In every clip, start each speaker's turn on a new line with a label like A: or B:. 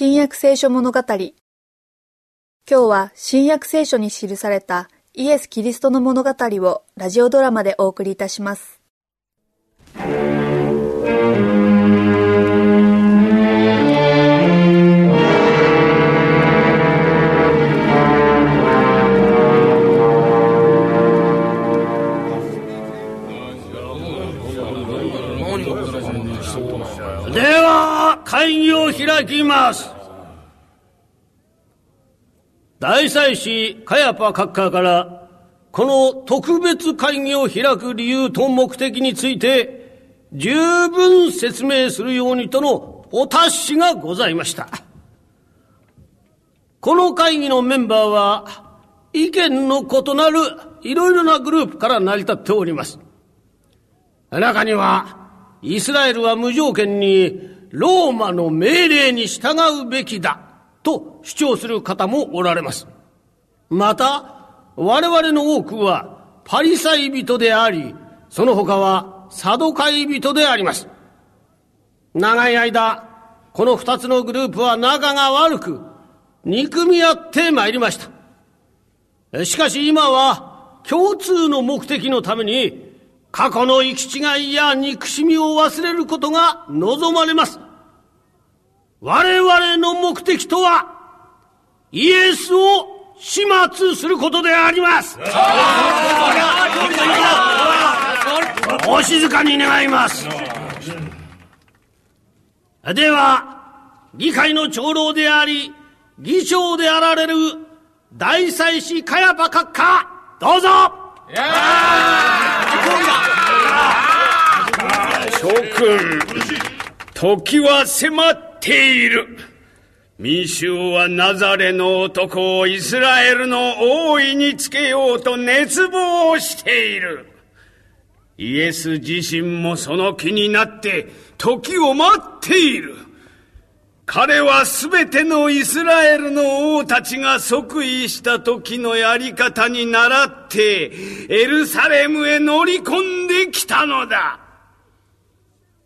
A: 新約聖書物語。今日は新約聖書に記されたイエス・キリストの物語をラジオドラマでお送りいたします。
B: 大祭司カヤパ閣下からこの特別会議を開く理由と目的について十分説明するようにとのお達しがございました。この会議のメンバーは意見の異なるいろいろなグループから成り立っております。中にはイスラエルは無条件にローマの命令に従うべきだ。と主張する方もおられます。また、我々の多くはパリサイ人であり、その他はサドカイ人であります。長い間、この二つのグループは仲が悪く、憎み合ってまいりました。しかし今は共通の目的のために過去の行き違いや憎しみを忘れることが望まれます。我々の目的とは、イエスを始末することであります。お静かに願います。では、議会の長老であり、議長であられる大祭司カヤパ閣下、どうぞ。
C: 諸君、時は迫っている。民衆はナザレの男をイスラエルの王位につけようと熱望している。イエス自身もその気になって時を待っている。彼はすべてのイスラエルの王たちが即位した時のやり方に倣って、エルサレムへ乗り込んできたのだ。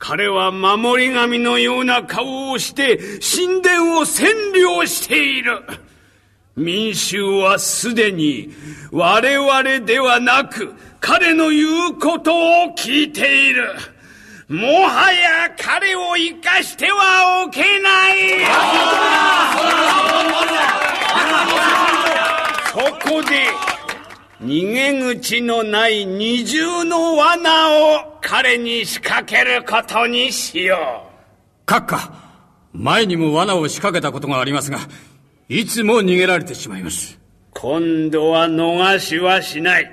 C: 彼は守り神のような顔をして神殿を占領している。民衆はすでに我々ではなく彼の言うことを聞いている。もはや彼を生かしてはおけないそこで逃げ口のない二重の罠を彼に仕掛けることにしよ
D: う。閣下前にも罠を仕掛けたことがありますがいつも逃げられてしまいます。
C: 今度は逃しはしない。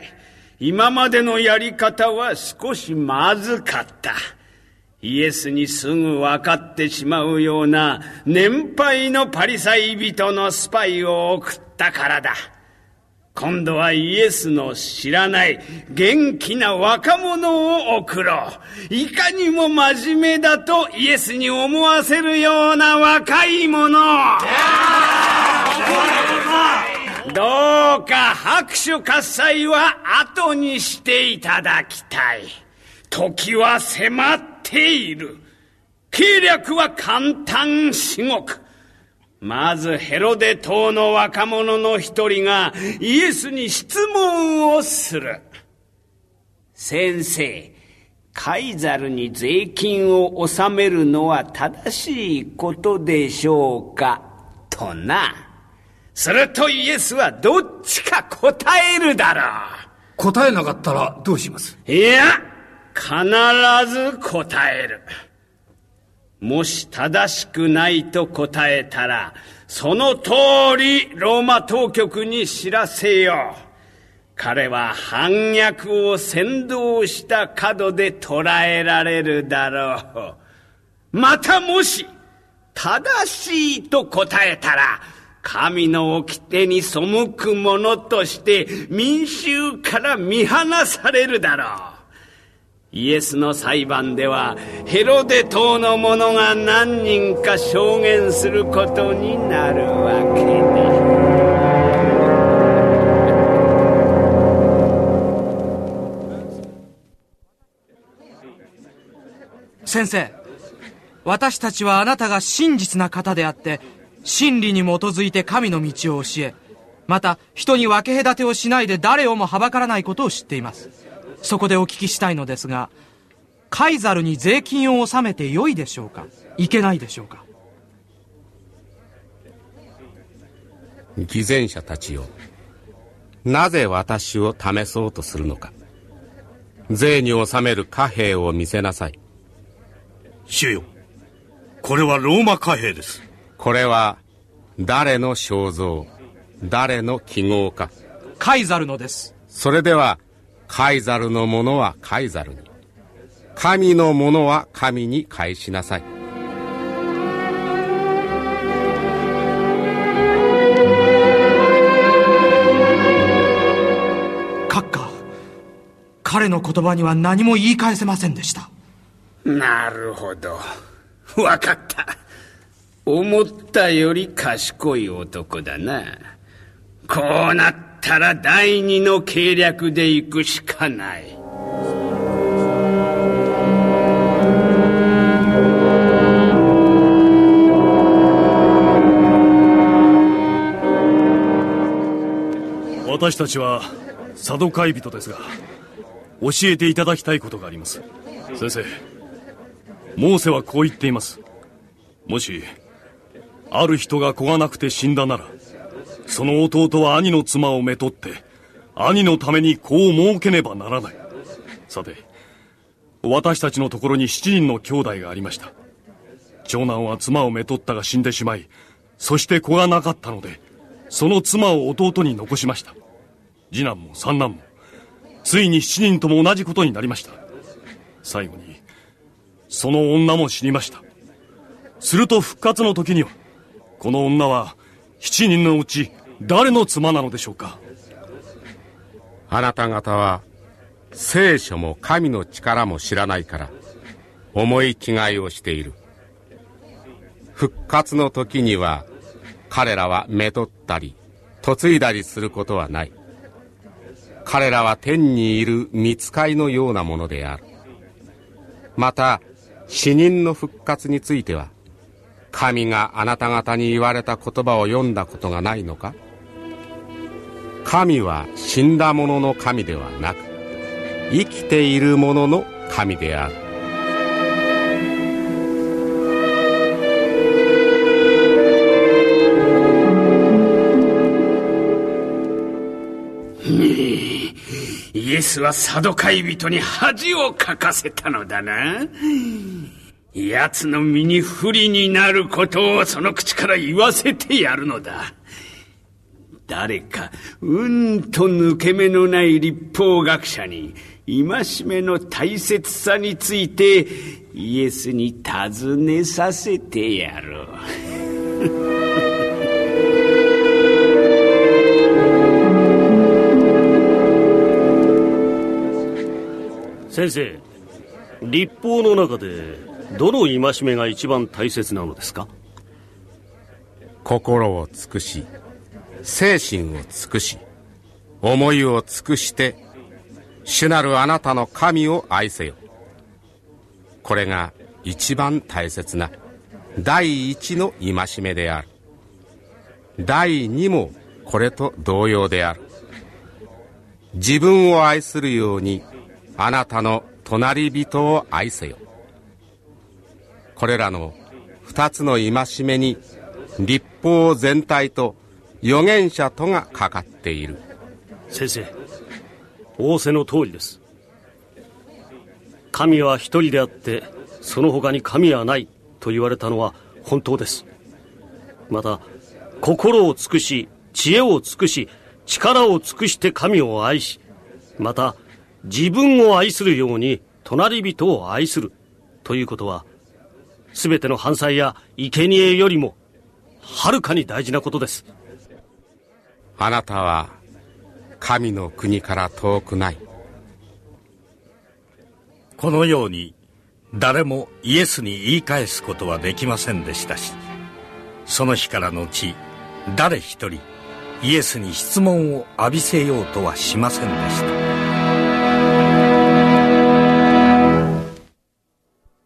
C: 今までのやり方は少しまずかった。イエスにすぐ分かってしまうような年配のパリサイ人のスパイを送ったからだ。今度はイエスの知らない元気な若者を送ろう。いかにも真面目だとイエスに思わせるような若い者。どうか拍手喝采は後にしていただきたい。時は迫っている。計略は簡単至極。まずヘロデ島の若者の一人がイエスに質問をする。先生、カイザルに税金を納めるのは正しいことでしょうか？とな。するとイエスはどっちか答えるだろう。
D: 答えなかったらどうします？
C: いや、必ず答える。もし正しくないと答えたら、その通りローマ当局に知らせよう。彼は反逆を先導した角で捕らえられるだろう。またもし、正しいと答えたら、神の掟に背く者として民衆から見放されるだろう。イエスの裁判ではヘロデ島の者が何人か証言することになるわけだ
E: 先生私たちはあなたが真実な方であって真理に基づいて神の道を教え、また人に分け隔てをしないで誰をもはばからないことを知っています。そこでお聞きしたいのですが、カイザルに税金を納めてよいでしょうか？いけないでしょうか？
F: 偽善者たちよ。なぜ私を試そうとするのか？税に納める貨幣を見せなさい。
G: 主よこれはローマ貨幣です。
F: これは誰の肖像？誰の記号か？
E: カイザルのです。
F: それではカイザルのものはカイザルに。神のものは神に返しなさい。
E: 閣下彼の言葉には何も言い返せませんでした。
C: なるほど。分かった。思ったより賢い男だな。こうなったら第二の計略で行くしかない。
H: 私たちは佐渡会人ですが教えていただきたいことがあります。先生モーセはこう言っています。もしある人が子がなくて死んだならその弟は兄の妻をめとって兄のために子を設けねばならないさて私たちのところに7人の兄弟がありました長男は妻をめとったが死んでしまいそして子がなかったのでその妻を弟に残しました次男も三男も、ついに七人とも同じことになりました。最後に、その女も死にました。すると復活の時には、この女は七人のうち誰の妻なのでしょうか？
F: あなた方は聖書も神の力も知らないから思い違いをしている。復活の時には彼らはめとったり嫁いだりすることはない。彼らは天にいる見つかいのようなものである。また死人の復活については神があなた方に言われた言葉を読んだことがないのか？神は死んだ者の神ではなく生きている者の神である
C: イエスはサドカイ人に恥をかかせたのだな。奴の身に不利になることをその口から言わせてやるのだ。誰か、うんと抜け目のない立法学者に、戒めの大切さについて、イエスに尋ねさせてやろう。
B: 先生立法の中でどの戒めが一番大切なのですか？
F: 心を尽くし精神を尽くし思いを尽くして主なるあなたの神を愛せよ。これが一番大切な第一の戒めである。第二もこれと同様である。自分を愛するようにあなたの隣人を愛せよ。これらの二つの戒めに立法全体と預言者とがかかっている。
B: 先生仰せの通りです。神は一人であってその他に神はないと言われたのは本当です。また心を尽くし知恵を尽くし力を尽くして神を愛しまた自分を愛するように隣人を愛するということは、すべての犯罪や生贄よりも、はるかに大事なことです。
F: あなたは、神の国から遠くない。
G: このように、誰もイエスに言い返すことはできませんでしたし、その日から後、誰一人、イエスに質問を浴びせようとはしませんでした。